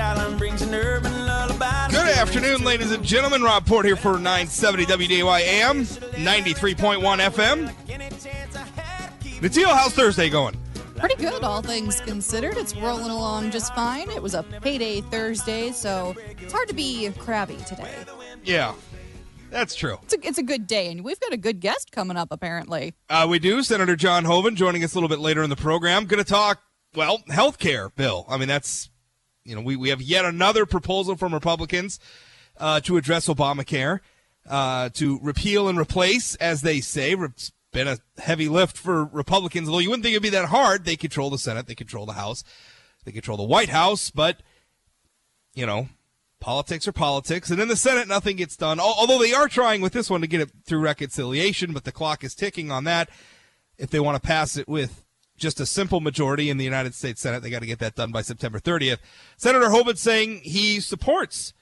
skyline brings an urban lullaby. Good afternoon, ladies and gentlemen. Rob Port here for 970 WDAY AM, 93.1 FM. Natil, how's Thursday going? Pretty good, all things considered. It's rolling along just fine. It was a payday Thursday, so it's hard to be crabby today. Yeah, that's true. It's a, it's a good day, and we've got a good guest coming up, apparently. Uh, we do. Senator John Hoeven joining us a little bit later in the program. Going to talk, well, health care bill. I mean, that's, you know, we, we have yet another proposal from Republicans uh, to address Obamacare, uh, to repeal and replace, as they say. It's been a heavy lift for Republicans, although you wouldn't think it'd be that hard. They control the Senate, they control the House, they control the White House, but, you know, politics are politics. And in the Senate, nothing gets done. Although they are trying with this one to get it through reconciliation, but the clock is ticking on that. If they want to pass it with just a simple majority in the United States Senate, they got to get that done by September 30th. Senator Hoeven saying he supports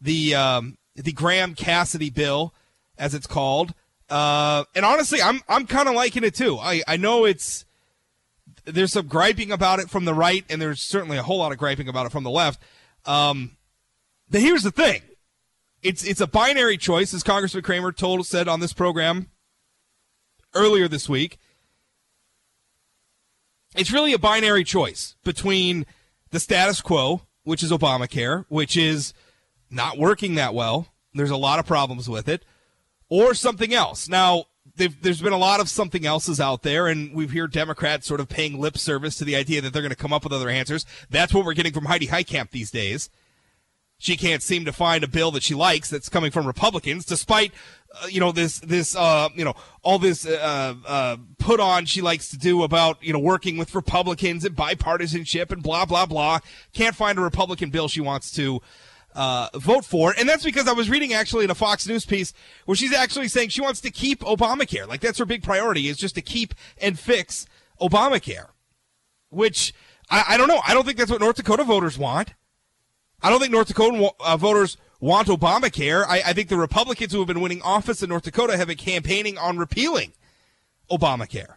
the um, the Graham Cassidy bill, as it's called. Uh, and honestly, I'm I'm kind of liking it too. I I know it's there's some griping about it from the right, and there's certainly a whole lot of griping about it from the left. Um, but here's the thing: it's it's a binary choice, as Congressman Cramer told said on this program earlier this week. It's really a binary choice between the status quo, which is Obamacare, which is not working that well. There's a lot of problems with it or something else. Now, there's been a lot of something else's out there, and we've heard Democrats sort of paying lip service to the idea that they're going to come up with other answers. That's what we're getting from Heidi Heitkamp these days. She can't seem to find a bill that she likes that's coming from Republicans, despite uh, you know this this uh, you know all this uh, uh put on she likes to do about you know working with Republicans and bipartisanship and blah blah blah. Can't find a Republican bill she wants to uh, vote for. And that's because I was reading actually in a Fox News piece where she's actually saying she wants to keep Obamacare. Like that's her big priority is just to keep and fix Obamacare, which I, I don't know. I don't think that's what North Dakota voters want. I don't think North Dakota uh, voters want Obamacare. I, I think the Republicans who have been winning office in North Dakota have been campaigning on repealing Obamacare.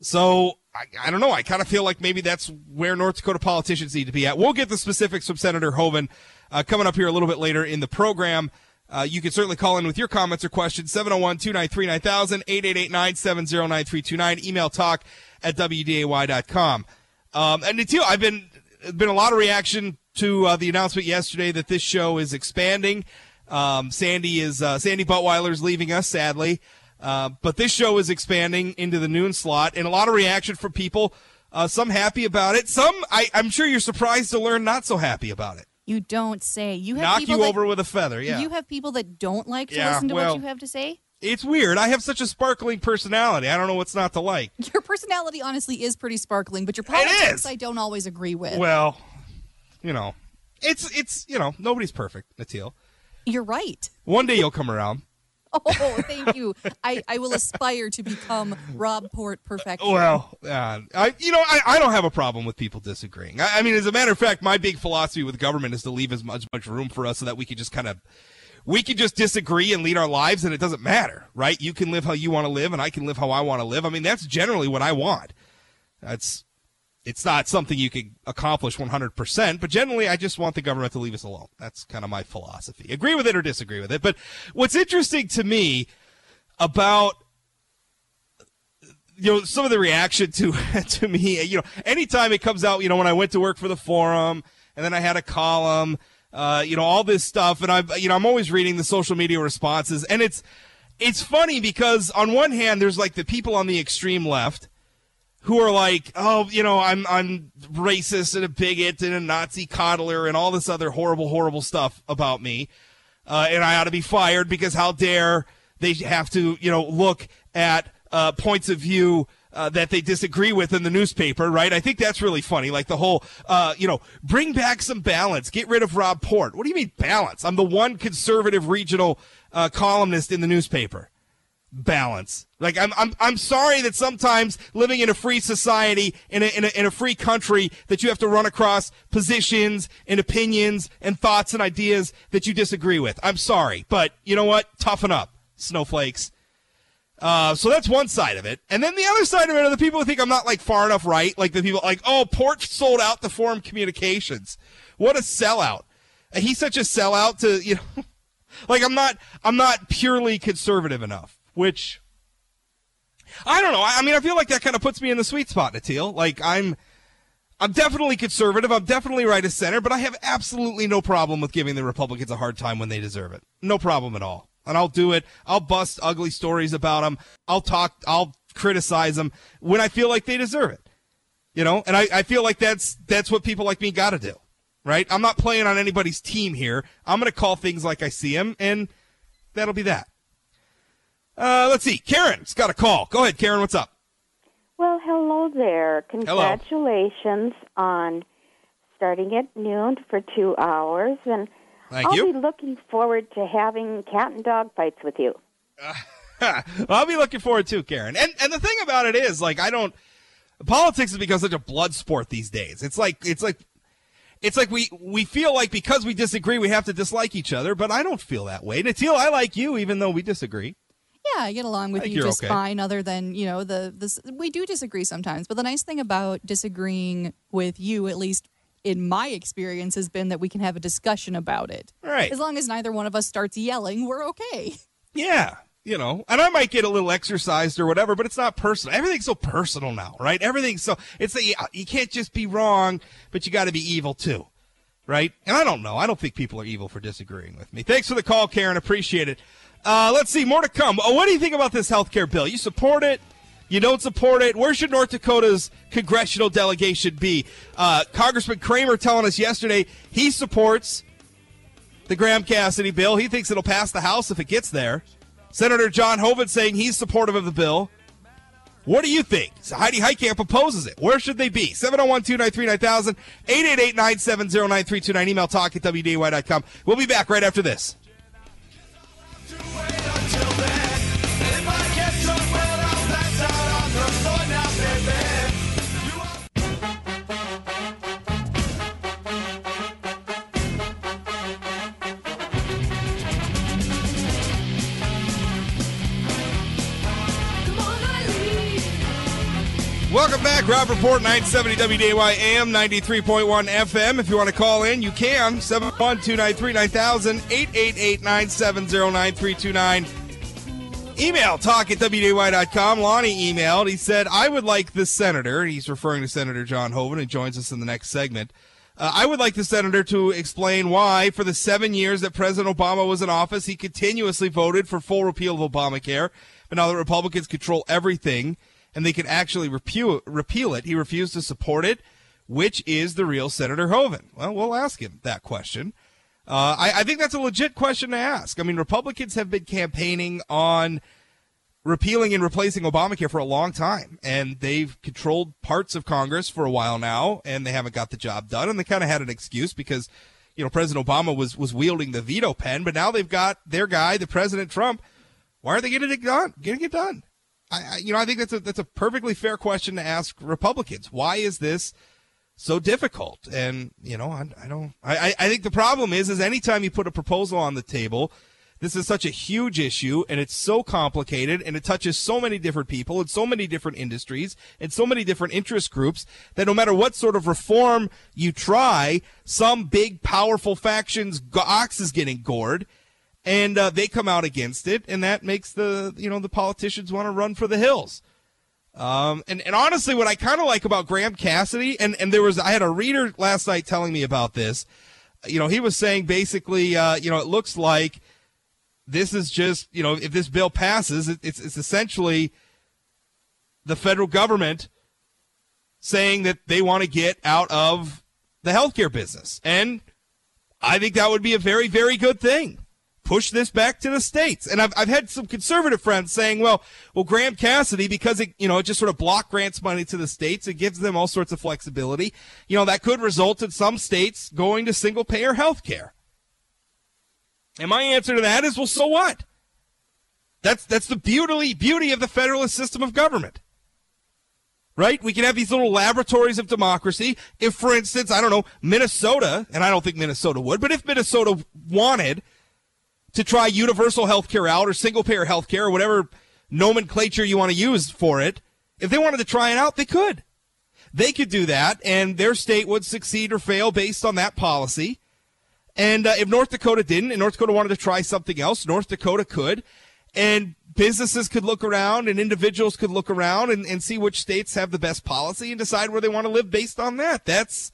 So I, I, don't know. I kind of feel like maybe that's where North Dakota politicians need to be at. We'll get the specifics from Senator Hoeven uh, coming up here a little bit later in the program. Uh, you can certainly call in with your comments or questions, 701-293-9000, 888-970-9329, email talk at WDAY.com. Um, and Natil, I've been, been a lot of reaction to uh, the announcement yesterday that this show is expanding. Um, Sandy is, uh, Sandy Buttweiler's leaving us, sadly. Uh, but this show is expanding into the noon slot, and a lot of reaction from people. Uh, some happy about it. Some, I, I'm sure you're surprised to learn, not so happy about it. You don't say. You have knock people you that, over with a feather. Yeah. You have people that don't like to Yeah, listen to well- what you have to say. It's weird. I have such a sparkling personality. I don't know what's not to like. Your personality, honestly, is pretty sparkling, but your politics. I don't always agree with. Well, you know, it's it's you know nobody's perfect, Natil. You're right. One day you'll come around. Oh, thank you. I, I will aspire to become Rob Port perfection. Well, uh, I you know I, I don't have a problem with people disagreeing. I, I mean, as a matter of fact, my big philosophy with government is to leave as much much room for us so that we can just kind of we can just disagree and lead our lives, and it doesn't matter, right? You can live how you want to live, and I can live how I want to live. I mean, that's generally what I want. That's it's not something you can accomplish 100%, but generally I just want the government to leave us alone. That's kind of my philosophy. Agree with it or disagree with it. But what's interesting to me about you know some of the reaction to to me, you know, anytime it comes out, you know, when I went to work for the forum and then I had a column, uh, you know, all this stuff and I you know, I'm always reading the social media responses and it's it's funny because on one hand there's like the people on the extreme left who are like, oh, you know, I'm I'm racist and a bigot and a Nazi coddler and all this other horrible, horrible stuff about me, uh, and I ought to be fired because how dare they have to, you know, look at uh, points of view. Uh, that they disagree with in the newspaper, right? I think that's really funny. Like the whole, uh, you know, bring back some balance, get rid of Rob Port. What do you mean balance? I'm the one conservative regional uh, columnist in the newspaper balance. Like I'm, I'm, I'm sorry that sometimes living in a free society, in a, in a, in a free country, that you have to run across positions and opinions and thoughts and ideas that you disagree with. I'm sorry, but you know what? Toughen up, snowflakes. Uh, so that's one side of it. And then the other side of it are the people who think I'm not like far enough right. Like the people like, oh, Port sold out to Forum Communications. What a sellout. He's such a sellout to, you know, like I'm not I'm not purely conservative enough, which I don't know. I, I mean, I feel like that kind of puts me in the sweet spot, Natil. Like I'm I'm definitely conservative. I'm definitely right of center, but I have absolutely no problem with giving the Republicans a hard time when they deserve it. No problem at all. And I'll do it. I'll bust ugly stories about them. I'll talk, I'll criticize them when I feel like they deserve it. You know, and I, I feel like that's, that's what people like me got to do, right? I'm not playing on anybody's team here. I'm going to call things like I see them, and that'll be that. Uh, let's see. Karen's got a call. Go ahead, Karen. What's up? Well, hello there. Congratulations on starting at noon for two hours, and Thank I'll you. be looking forward to having cat and dog fights with you. I'll be looking forward to Karen. And and the thing about it is, like, I don't. Politics has become such a blood sport these days. It's like it's like it's like we we feel like because we disagree we have to dislike each other, but I don't feel that way. Natil, I like you even though we disagree. Yeah, I get along with uh, you just okay. fine. Other than you know the this, we do disagree sometimes. But the nice thing about disagreeing with you, at least in my experience, has been that we can have a discussion about it. Right. As long as neither one of us starts yelling, we're okay. Yeah, you know, and I might get a little exercised or whatever, but it's not personal. Everything's so personal now, right? Everything's so it's that you, uh, you can't just be wrong, but you got to be evil too, right? And I don't know. I don't think people are evil for disagreeing with me. Thanks for the call, Karen. Appreciate it. Uh, let's see more to come. Oh, what do you think about this health care bill? You support it? You don't support it? Where should North Dakota's congressional delegation be? Uh, Congressman Cramer telling us yesterday he supports the Graham Cassidy bill. He thinks it'll pass the House if it gets there. Senator John Hoeven saying he's supportive of the bill. What do you think? So Heidi Heitkamp opposes it. Where should they be? 701 293 9000, 888 970 9329. Email talk at WDAY.com. We'll be back right after this. Welcome back. Rob Report 970 WDAY AM 93.1 FM. If you want to call in, you can. 712 293 9000 888 970 9329. Email talk at WDAY.com. Lonnie emailed. He said, I would like the senator, he's referring to Senator John Hoeven, who joins us in the next segment. Uh, I would like the senator to explain why, for the seven years that President Obama was in office, he continuously voted for full repeal of Obamacare. But now that Republicans control everything and they can actually repeal, repeal it, he refused to support it. Which is the real Senator Hoeven? Well, we'll ask him that question. Uh, I, I think that's a legit question to ask. I mean, Republicans have been campaigning on repealing and replacing Obamacare for a long time, and they've controlled parts of Congress for a while now, and they haven't got the job done. And they kind of had an excuse because, you know, President Obama was was wielding the veto pen, but now they've got their guy, the President Trump. Why aren't they getting it done? Getting it done? I, you know, I think that's a that's a perfectly fair question to ask Republicans. Why is this? so difficult. And you know, I, I don't. I, I think the problem is, is anytime you put a proposal on the table, this is such a huge issue, and it's so complicated, and it touches so many different people, and so many different industries, and so many different interest groups that no matter what sort of reform you try, some big powerful factions ox is getting gored. And uh, they come out against it, and that makes the you know the politicians want to run for the hills. Um, and, and honestly, what I kind of like about Graham Cassidy, and, and there was, I had a reader last night telling me about this. You know, he was saying basically, uh, you know, it looks like this is just, you know, if this bill passes, it, it's, it's essentially the federal government saying that they want to get out of the healthcare business. And I think that would be a very, very good thing push this back to the states. And I've, I've had some conservative friends saying, well, well, Graham Cassidy, because it, you know, it just sort of block grants money to the states, it gives them all sorts of flexibility. You know, that could result in some states going to single payer health care. And my answer to that is, well, so what? That's, that's the beauty, beauty of the federalist system of government. Right? We can have these little laboratories of democracy. If, for instance, I don't know, Minnesota, and I don't think Minnesota would, but if Minnesota wanted to try universal health care out or single payer health care or whatever nomenclature you want to use for it, if they wanted to try it out, they could. They could do that, and their state would succeed or fail based on that policy. And uh, if North Dakota didn't, and North Dakota wanted to try something else, North Dakota could. And businesses could look around and individuals could look around and, and see which states have the best policy and decide where they want to live based on that. That's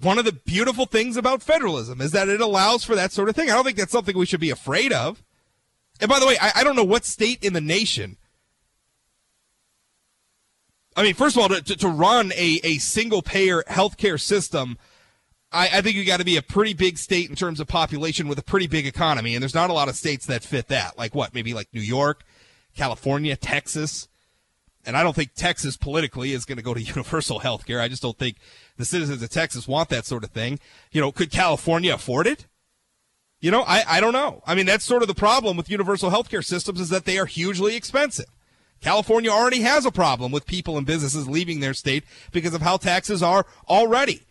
one of the beautiful things about federalism is that it allows for that sort of thing. I don't think that's something we should be afraid of. And by the way, I, I don't know what state in the nation. I mean, first of all, to, to run a, a single payer healthcare system – I, I, think you got to be a pretty big state in terms of population with a pretty big economy, and there's not a lot of states that fit that. Like what? Maybe like New York, California, Texas. And I don't think Texas politically is going to go to universal health care. I just don't think the citizens of Texas want that sort of thing. You know, could California afford it? You know, I, I don't know. I mean, that's sort of the problem with universal healthcare systems is that they are hugely expensive. California already has a problem with people and businesses leaving their state because of how taxes are already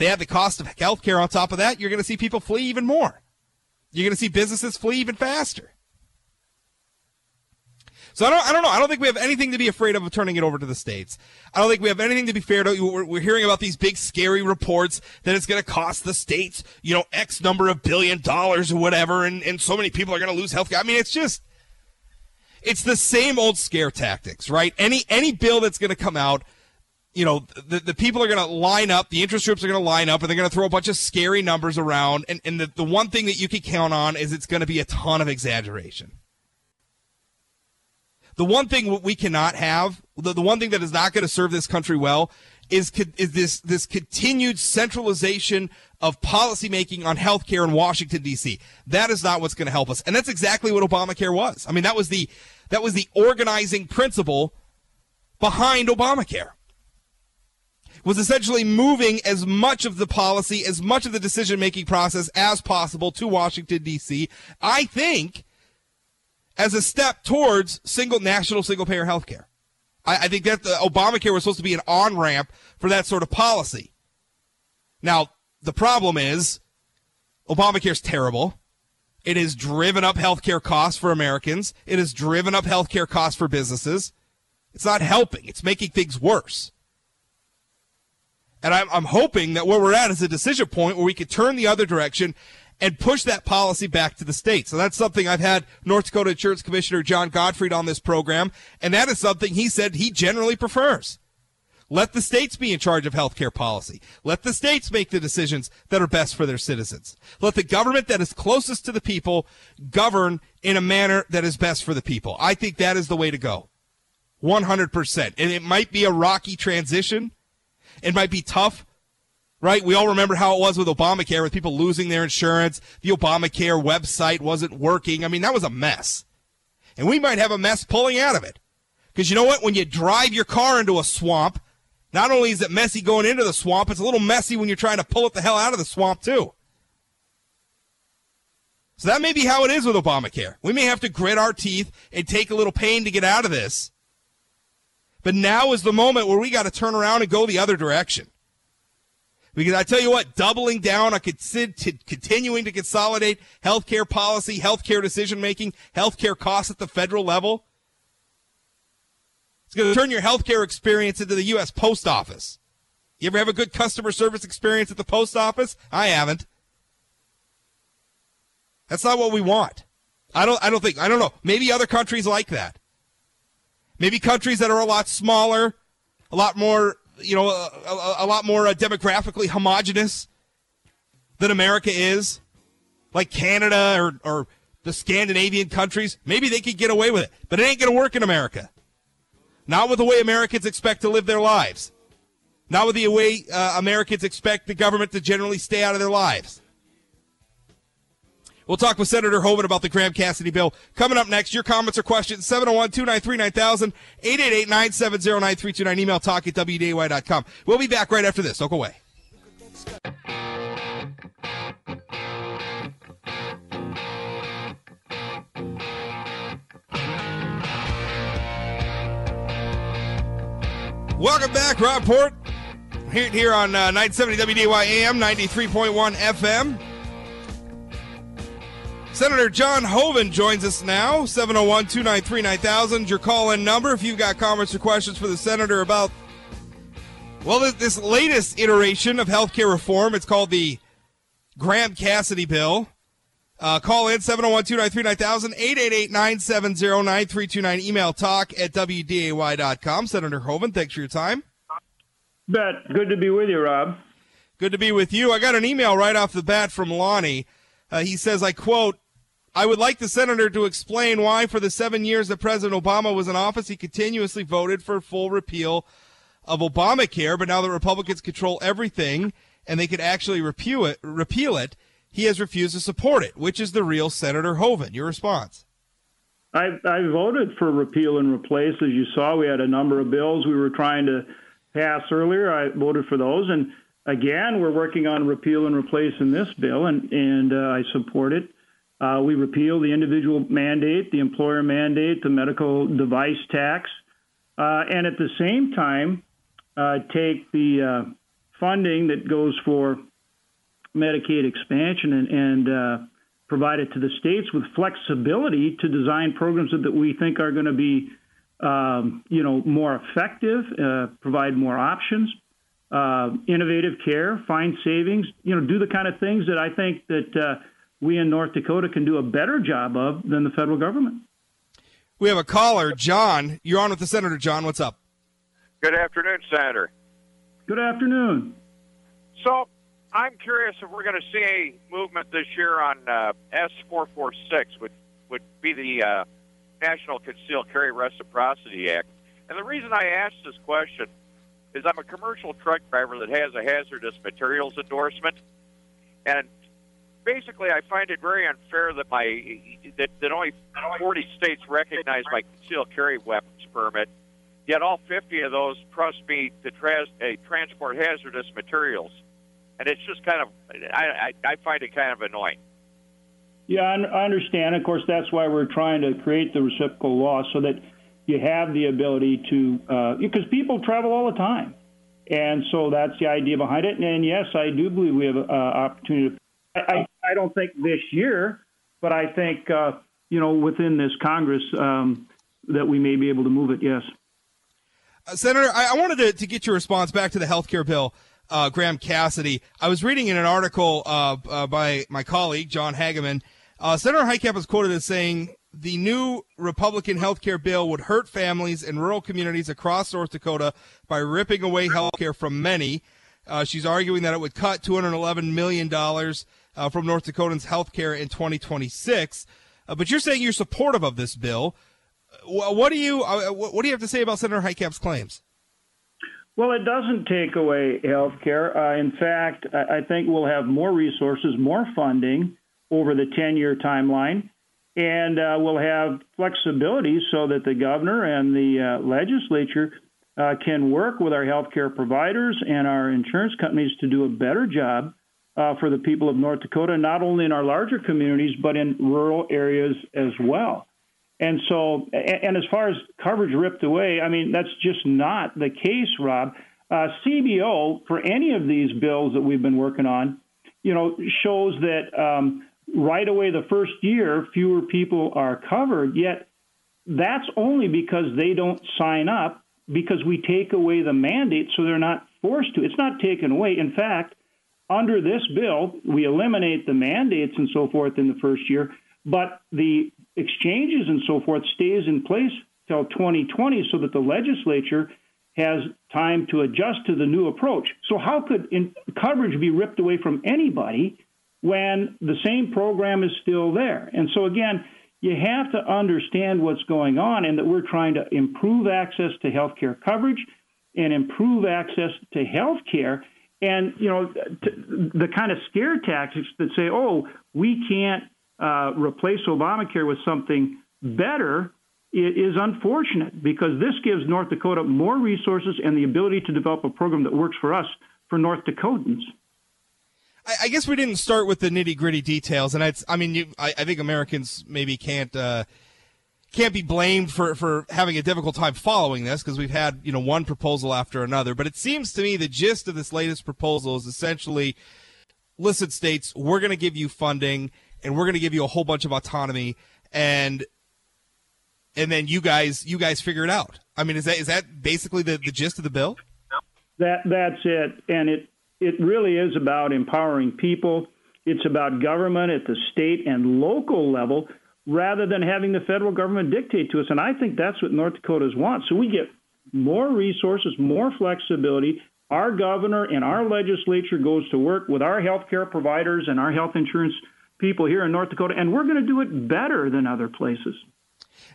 they have the cost of healthcare on top of that, you're going to see people flee even more. You're going to see businesses flee even faster. So I don't, I don't know. I don't think we have anything to be afraid of, turning it over to the states. I don't think we have anything to be fair to. We're, we're hearing about these big scary reports that it's going to cost the states, you know, X number of billion dollars or whatever, and, and so many people are going to lose health care. I mean, it's just, it's the same old scare tactics, right? Any any bill that's going to come out you know, the, the people are going to line up, the interest groups are going to line up, and they're going to throw a bunch of scary numbers around. And, and the, the one thing that you can count on is it's going to be a ton of exaggeration. The one thing we cannot have, the, the one thing that is not going to serve this country well, is, is this, this continued centralization of policymaking on healthcare in Washington, D.C. That is not what's going to help us. And that's exactly what Obamacare was. I mean, that was the, that was the organizing principle behind Obamacare was essentially moving as much of the policy, as much of the decision making process as possible to Washington, D.C. I think as a step towards single national single payer health care. I, I think that the Obamacare was supposed to be an on ramp for that sort of policy. Now, the problem is Obamacare is terrible. It has driven up healthcare costs for Americans. It has driven up healthcare costs for businesses. It's not helping. It's making things worse. And I'm, I'm hoping that where we're at is a decision point where we could turn the other direction and push that policy back to the states. So that's something I've had North Dakota Insurance Commissioner Jon Godfread on this program, and that is something he said he generally prefers. Let the states be in charge of healthcare policy. Let the states make the decisions that are best for their citizens. Let the government that is closest to the people govern in a manner that is best for the people. I think that is the way to go. 100%. And it might be a rocky transition it might be tough, right? We all remember how it was with Obamacare, with people losing their insurance. The Obamacare website wasn't working. I mean, that was a mess. And we might have a mess pulling out of it. Because you know what? When you drive your car into a swamp, not only is it messy going into the swamp, it's a little messy when you're trying to pull it the hell out of the swamp, too. So that may be how it is with Obamacare. We may have to grit our teeth and take a little pain to get out of this. But now is the moment where we got to turn around and go the other direction. Because I tell you what, doubling down on continuing to consolidate healthcare policy, healthcare decision making, healthcare costs at the federal level, it's going to turn your healthcare experience into the U.S. Post Office. You ever have a good customer service experience at the post office? I haven't. That's not what we want. I don't. I don't think. I don't know. Maybe other countries like that. Maybe countries that are a lot smaller, a lot more, you know, a, a, a lot more uh, demographically homogenous than America is, like Canada or, or the Scandinavian countries. Maybe they could get away with it, but it ain't going to work in America. Not with the way Americans expect to live their lives. Not with the way uh, Americans expect the government to generally stay out of their lives. We'll talk with Senator Hoeven about the Graham Cassidy bill. Coming up next, your comments or questions, 701-293-9000, 888-970-9329, email talk at WDAY.com. We'll be back right after this. Don't go away. Welcome back, Rob Port. Here, here on uh, 970 WDAY AM, 93.1 FM. Senator John Hoeven joins us now, 701 293 9000. Your call in number if you've got comments or questions for the senator about, well, this latest iteration of health care reform. It's called the Graham Cassidy bill. Uh, call in 701 293 9000, 888 970 9329. Email talk at WDAY.com. Senator Hoeven, thanks for your time. Bet. Good to be with you, Rob. Good to be with you. I got an email right off the bat from Lonnie. Uh, he says, I quote, I would like the senator to explain why, for the seven years that President Obama was in office, he continuously voted for full repeal of Obamacare. But now that Republicans control everything and they could actually repeal it, repeal it, he has refused to support it. Which is the real Senator Hoeven? Your response? I, I voted for repeal and replace. As you saw, we had a number of bills we were trying to pass earlier. I voted for those, and again, we're working on repeal and replace in this bill, and and uh, I support it. Uh, we repeal the individual mandate, the employer mandate, the medical device tax, uh, and at the same time, uh, take the uh, funding that goes for Medicaid expansion and, and uh, provide it to the states with flexibility to design programs that, we think are going to be, um, you know, more effective, uh, provide more options. innovative care, find savings, you know, do the kind of things that I think that we in North Dakota can do a better job of than the federal government. We have a caller, John. You're on with the senator, John. What's up? Good afternoon, Senator. Good afternoon. So, I'm curious if we're going to see a movement this year on uh, S446, which would be the uh, National Concealed Carry Reciprocity Act. And the reason I ask this question is I'm a commercial truck driver that has a hazardous materials endorsement. And basically, I find it very unfair that my that, that only 40 states recognize my concealed carry weapons permit, yet all 50 of those trust me to tra- uh, transport hazardous materials, and it's just kind of I, I, I find it kind of annoying. Yeah, I understand. Of course, that's why we're trying to create the reciprocal law so that you have the ability to uh, because people travel all the time. And so that's the idea behind it. And yes, I do believe we have an uh, opportunity I, I don't think this year, but I think uh, you know within this Congress um, that we may be able to move it. Yes, uh, Senator, I, I wanted to, to, get your response back to the health care bill. Uh, Graham Cassidy. I was reading in an article uh, uh, by my colleague John Hageman. Uh, Senator Heitkamp was quoted as saying the new Republican health care bill would hurt families in rural communities across North Dakota by ripping away health care from many. She's arguing that it would cut $211 million uh, from North Dakotans health care in 2026. Uh, but you're saying you're supportive of this bill. What do you uh, what do you have to say about Senator Heitkamp's claims? Well, it doesn't take away health care. Uh, in fact, I think we'll have more resources, more funding over the 10 year timeline, and uh, we'll have flexibility so that the governor and the uh, legislature uh, can work with our healthcare providers and our insurance companies to do a better job uh, for the people of North Dakota, not only in our larger communities, but in rural areas as well. And so, and as far as coverage ripped away, I mean, that's just not the case, Rob. Uh, CBO, for any of these bills that we've been working on, you know, shows that um, right away the first year, fewer people are covered, yet that's only because they don't sign up because we take away the mandate so they're not forced to. It's not taken away. In fact, under this bill, we eliminate the mandates and so forth in the first year, but the exchanges and so forth stays in place till 2020 so that the legislature has time to adjust to the new approach. So how could in, coverage be ripped away from anybody when the same program is still there? And so again, you have to understand what's going on and that we're trying to improve access to health care coverage and improve access to health care and you know the kind of scare tactics that say, "Oh, we can't uh, replace Obamacare with something better," is unfortunate because this gives North Dakota more resources and the ability to develop a program that works for us for North Dakotans. I, guess we didn't start with the nitty gritty details, and I mean, you, I, I, think Americans maybe can't. Uh, can't be blamed for, for having a difficult time following this because we've had you know one proposal after another. But it seems to me the gist of this latest proposal is essentially, listen, states, we're going to give you funding, and we're going to give you a whole bunch of autonomy and and then you guys you guys figure it out. I mean, is that is that basically the, the gist of the bill? That that's it, and it it really is about empowering people. It's about government at the state and local level rather than having the federal government dictate to us. And I think that's what North Dakotas want. So we get more resources, more flexibility. Our governor and our legislature goes to work with our health care providers and our health insurance people here in North Dakota, and we're going to do it better than other places.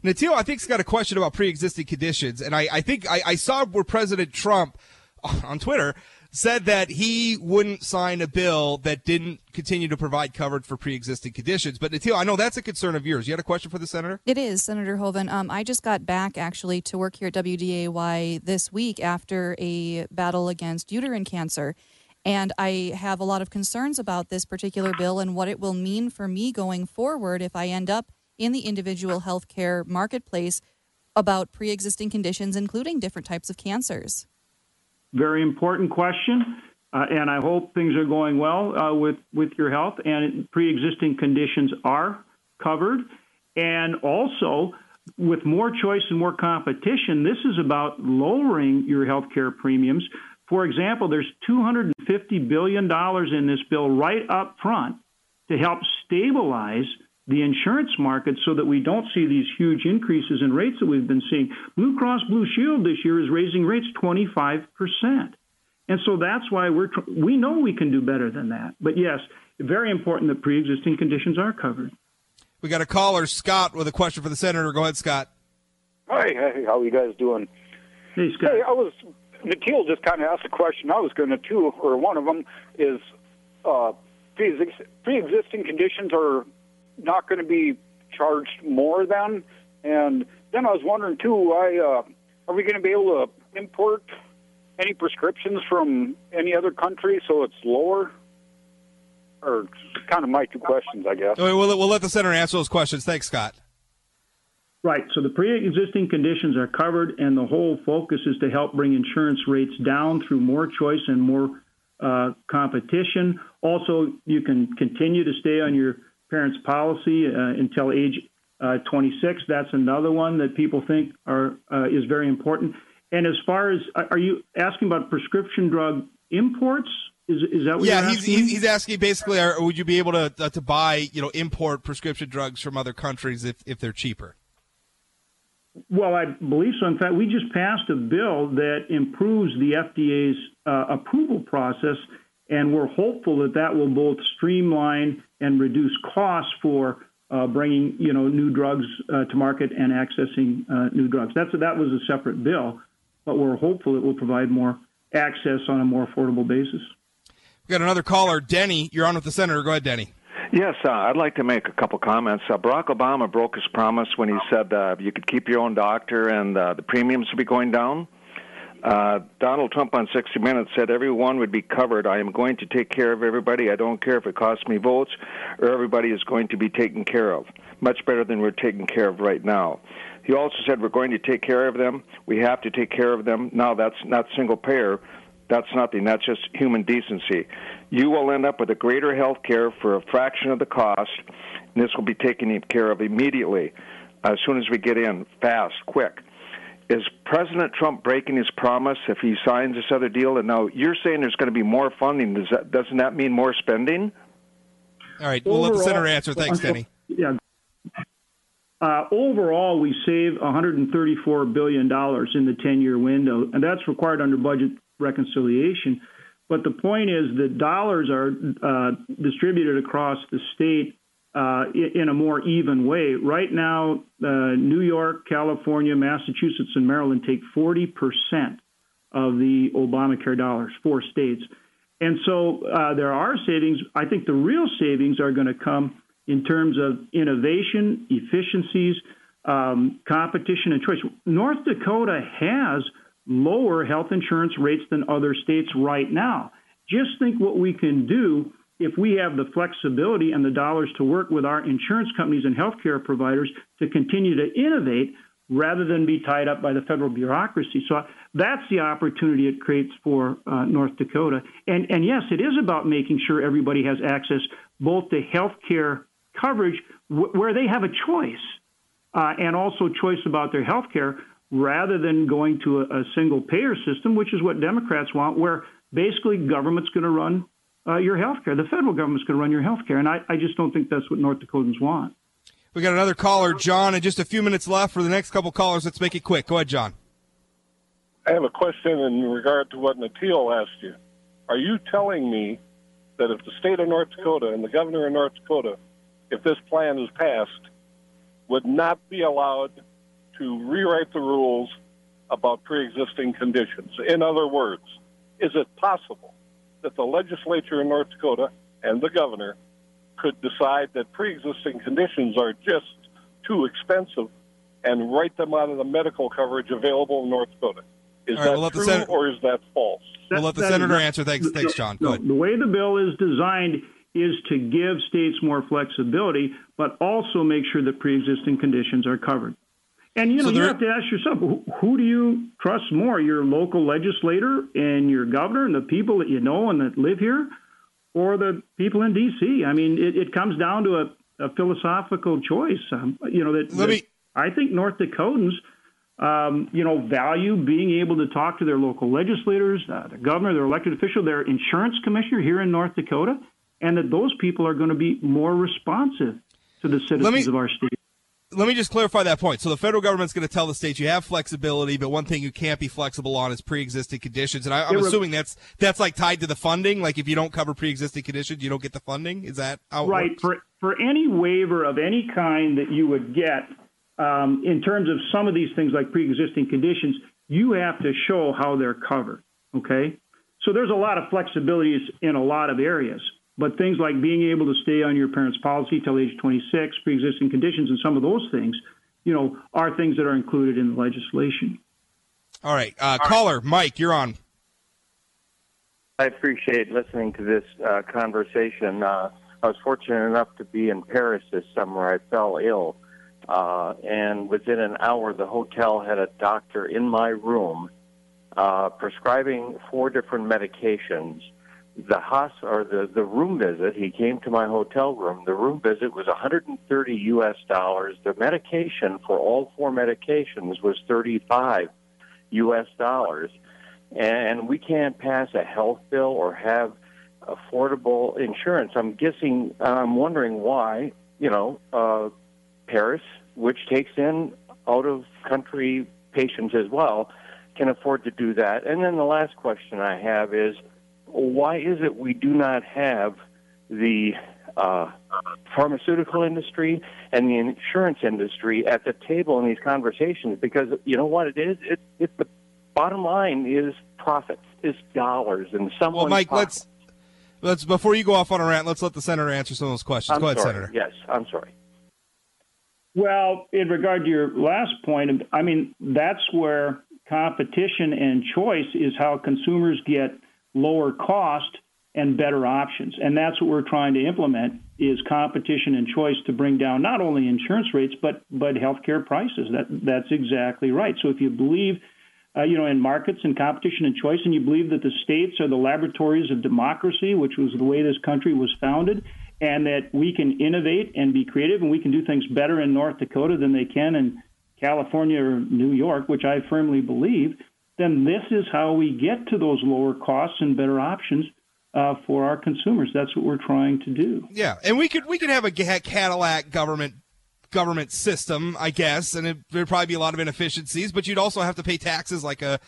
Natil, I think, has got a question about pre-existing conditions, and I, I think I, I saw where President Trump on Twitter said that he wouldn't sign a bill that didn't continue to provide coverage for pre-existing conditions. But Natil, I know that's a concern of yours. You had a question for the senator? It is, Senator Hoeven. Um, I just got back actually to work here at WDAY this week after a battle against uterine cancer. And I have a lot of concerns about this particular bill and what it will mean for me going forward if I end up in the individual healthcare marketplace about pre existing conditions, including different types of cancers. Very important question. Uh, and I hope things are going well uh, with, with your health. And pre existing conditions are covered. And also, with more choice and more competition, this is about lowering your health care premiums. For example, there's $250 billion in this bill right up front to help stabilize the insurance market so that we don't see these huge increases in rates that we've been seeing. Blue Cross Blue Shield this year is raising rates 25%. And so that's why we're we know we can do better than that. But yes, very important that pre-existing conditions are covered. We got a caller, Scott, with a question for the senator. Go ahead, Scott. Hi, hey, how are you guys doing? Hey, Scott. Hey, I was Natil just kind of asked a question. I was going to too, or one of them is uh, pre-existing conditions are not going to be charged more then? And then I was wondering too, I uh, are we going to be able to import any prescriptions from any other country so it's lower? Or kind of my two questions, I guess. We'll, we'll let the senator answer those questions. Thanks, Scott. Right. So the pre-existing conditions are covered, and the whole focus is to help bring insurance rates down through more choice and more uh, competition. Also, you can continue to stay on your parents' policy uh, until age uh, 26. That's another one that people think are uh, is very important. And as far as are you asking about prescription drug imports? Is, is that what yeah, you're he's, asking? he's asking basically, are, would you be able to uh, to buy you know import prescription drugs from other countries if, if they're cheaper? Well, I believe so. In fact, we just passed a bill that improves the FDA's uh, approval process, and we're hopeful that that will both streamline and reduce costs for uh, bringing you know new drugs uh, to market and accessing uh, new drugs. That's that was a separate bill, but we're hopeful it will provide more access on a more affordable basis. We got another caller, Denny. You're on with the senator. Go ahead, Denny. Yes, uh, I'd like to make a couple comments. Uh, Barack Obama broke his promise when he said uh, you could keep your own doctor and uh, the premiums would be going down. Uh, Donald Trump on 60 Minutes said everyone would be covered. I am going to take care of everybody. I don't care if it costs me votes, or everybody is going to be taken care of. Much better than we're taken care of right now. He also said we're going to take care of them. We have to take care of them. Now that's not single payer. That's nothing. That's just human decency. You will end up with a greater health care for a fraction of the cost, and this will be taken care of immediately as soon as we get in, fast, quick is President Trump breaking his promise if he signs this other deal? And now you're saying there's going to be more funding. Does that doesn't that mean more spending? All right, we'll let the senator answer. Thanks, Denny. Yeah. Uh, overall, we save $134 billion in the 10 year window, and that's required under budget reconciliation. But the point is that dollars are uh, distributed across the state uh, in a more even way. Right now, uh, New York, California, Massachusetts, and Maryland take 40% of the Obamacare dollars, four states. And so uh, there are savings. I think the real savings are going to come in terms of innovation, efficiencies, um, competition, and choice. North Dakota has lower health insurance rates than other states right now. Just think what we can do if we have the flexibility and the dollars to work with our insurance companies and healthcare providers to continue to innovate rather than be tied up by the federal bureaucracy. So that's the opportunity it creates for uh, North Dakota. And, and yes, it is about making sure everybody has access both to healthcare coverage w- where they have a choice uh, and also choice about their healthcare rather than going to a, a, single payer system, which is what Democrats want, where basically government's going to run uh, your health care. The federal government's going to run your health care. And I, I just don't think that's what North Dakotans want. We got another caller, John, and just a few minutes left for the next couple callers. Let's make it quick. Go ahead, John. I have a question in regard to what Natil asked you. Are you telling me that if the state of North Dakota and the governor of North Dakota, if this plan is passed, would not be allowed to rewrite the rules about pre-existing conditions? In other words, is it possible that the legislature in North Dakota and the governor could decide that pre-existing conditions are just too expensive and write them out of the medical coverage available in North Dakota? Is right, that we'll true sen- or is that false? We'll let the senator answer. Thanks, thanks, John. No, the way the bill is designed is to give states more flexibility, but also make sure that pre-existing conditions are covered. And you know, so you have to ask yourself, who, who, do you trust more, your local legislator and your governor and the people that you know and that live here, or the people in D.C.? I mean, it, it comes down to a, a philosophical choice. Um, you know that, that me... I think North Dakotans um, you know, value being able to talk to their local legislators, uh, the governor, their elected official, their insurance commissioner here in North Dakota, and that those people are going to be more responsive to the citizens me, of our state. Let me just clarify that point. So the federal government's going to tell the states you have flexibility, but one thing you can't be flexible on is pre-existing conditions. And I, am assuming that's that's like tied to the funding. Like if you don't cover pre-existing conditions, you don't get the funding. Is that right? Works? For for any waiver of any kind that you would get um, in terms of some of these things like pre-existing conditions, you have to show how they're covered. Okay, so there's a lot of flexibilities in a lot of areas, but things like being able to stay on your parents' policy till age 26, pre-existing conditions, and some of those things, you know, are things that are included in the legislation. All right, uh, All caller, right. Mike, you're on. I appreciate listening to this uh, conversation. Uh, I was fortunate enough to be in Paris this summer. I fell ill uh, and within an hour, the hotel had a doctor in my room uh, prescribing four different medications. The hos or the, the room visit, he came to my hotel room. The room visit was 130 U.S. dollars. The medication for all four medications was 35 U.S. dollars. And we can't pass a health bill or have affordable insurance. I'm guessing, I'm wondering why, you know, uh, Paris, which takes in out of country patients as well, can afford to do that. And then the last question I have is why is it we do not have the uh, pharmaceutical industry and the insurance industry at the table in these conversations? Because you know what it is? It, it the bottom line is profits, is dollars, and someone. Well, Mike, let's let's before you go off on a rant, let's let the senator answer some of those questions. I'm go ahead, sorry. Senator. Yes, I'm sorry. Well, in regard to your last point, I mean, that's where competition and choice is how consumers get lower cost and better options. And that's what we're trying to implement is competition and choice to bring down not only insurance rates but but healthcare prices. That that's exactly right. So if you believe uh, you know, in markets and competition and choice, and you believe that the states are the laboratories of democracy, which was the way this country was founded, and that we can innovate and be creative and we can do things better in North Dakota than they can in California or New York, which I firmly believe, then this is how we get to those lower costs and better options uh, for our consumers. That's what we're trying to do. Yeah, and we could we could have a Cadillac government government system, I guess, and it, there'd probably be a lot of inefficiencies, but you'd also have to pay taxes like a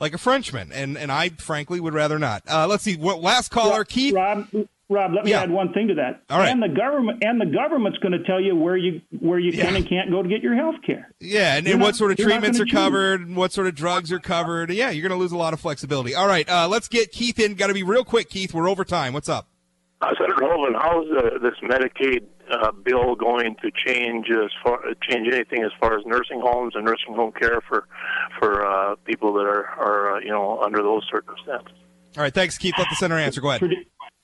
like a Frenchman, and and I frankly would rather not. Uh, let's see, what last caller, Rob, Keith. Rob, Rob, let me yeah. add one thing to that. All right. And the government and the government's going to tell you where you where you yeah. can and can't go to get your health care. Yeah, and, and what sort of treatments are covered, and what sort of drugs are covered. Yeah, you're going to lose a lot of flexibility. All right, uh, let's get Keith in. Got to be real quick, Keith. We're over time. What's up? Uh, Senator Hoeven, how's uh, this Medicaid uh, bill going to change as far change anything as far as nursing homes and nursing home care for for uh, people that are are uh, you know under those circumstances? All right, thanks, Keith. Let the center answer. Go ahead.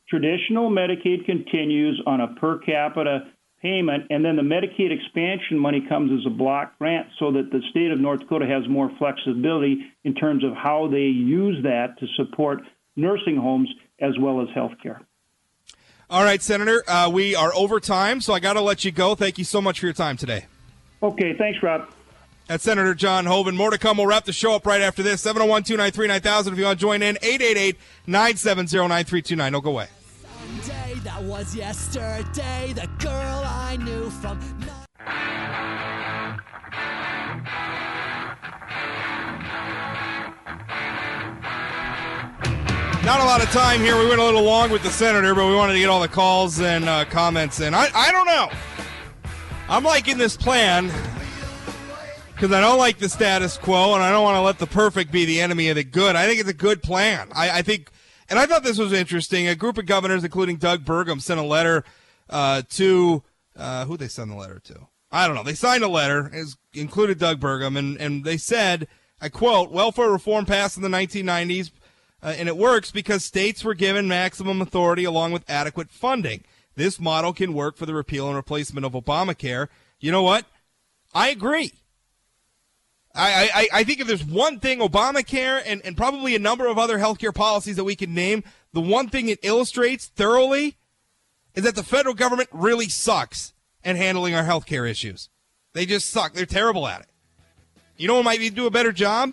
Traditional Medicaid continues on a per capita payment, and then the Medicaid expansion money comes as a block grant so that the state of North Dakota has more flexibility in terms of how they use that to support nursing homes as well as health care. All right, Senator, uh, we are over time, so I got to let you go. Thank you so much for your time today. Okay, thanks, Rob. That's Senator John Hoeven. More to come. We'll wrap the show up right after this. 701 293 9000. If you want to join in, 888 970 9329. Don't go away. Sunday, that was yesterday. The girl I knew from. Not a lot of time here. We went a little long with the senator, but we wanted to get all the calls and uh, comments in. I, I don't know. I'm liking this plan because I don't like the status quo and I don't want to let the perfect be the enemy of the good. I think it's a good plan. I, I think, and I thought this was interesting. A group of governors, including Doug Burgum, sent a letter uh, to uh, who they sent the letter to. I don't know. They signed a letter, it included Doug Burgum, and, and they said, I quote, welfare reform passed in the 1990s uh, and it works because states were given maximum authority along with adequate funding. This model can work for the repeal and replacement of Obamacare. You know what? I agree. I, I, I think if there's one thing Obamacare and, and probably a number of other healthcare policies that we can name, the one thing it illustrates thoroughly is that the federal government really sucks at handling our healthcare issues. They just suck. They're terrible at it. You know what might do a better job?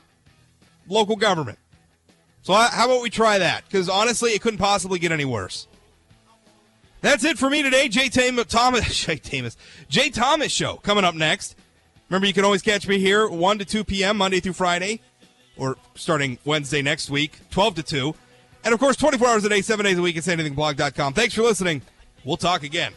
Local government. So how about we try that? Because honestly, it couldn't possibly get any worse. That's it for me today. Jay Thomas, Jay Thomas, Jay Thomas show coming up next. Remember, you can always catch me here 1 to 2 p.m. Monday through Friday, or starting Wednesday next week, 12 to 2. And of course, 24 hours a day, seven days a week at sayanythingblog.com. Thanks for listening. We'll talk again.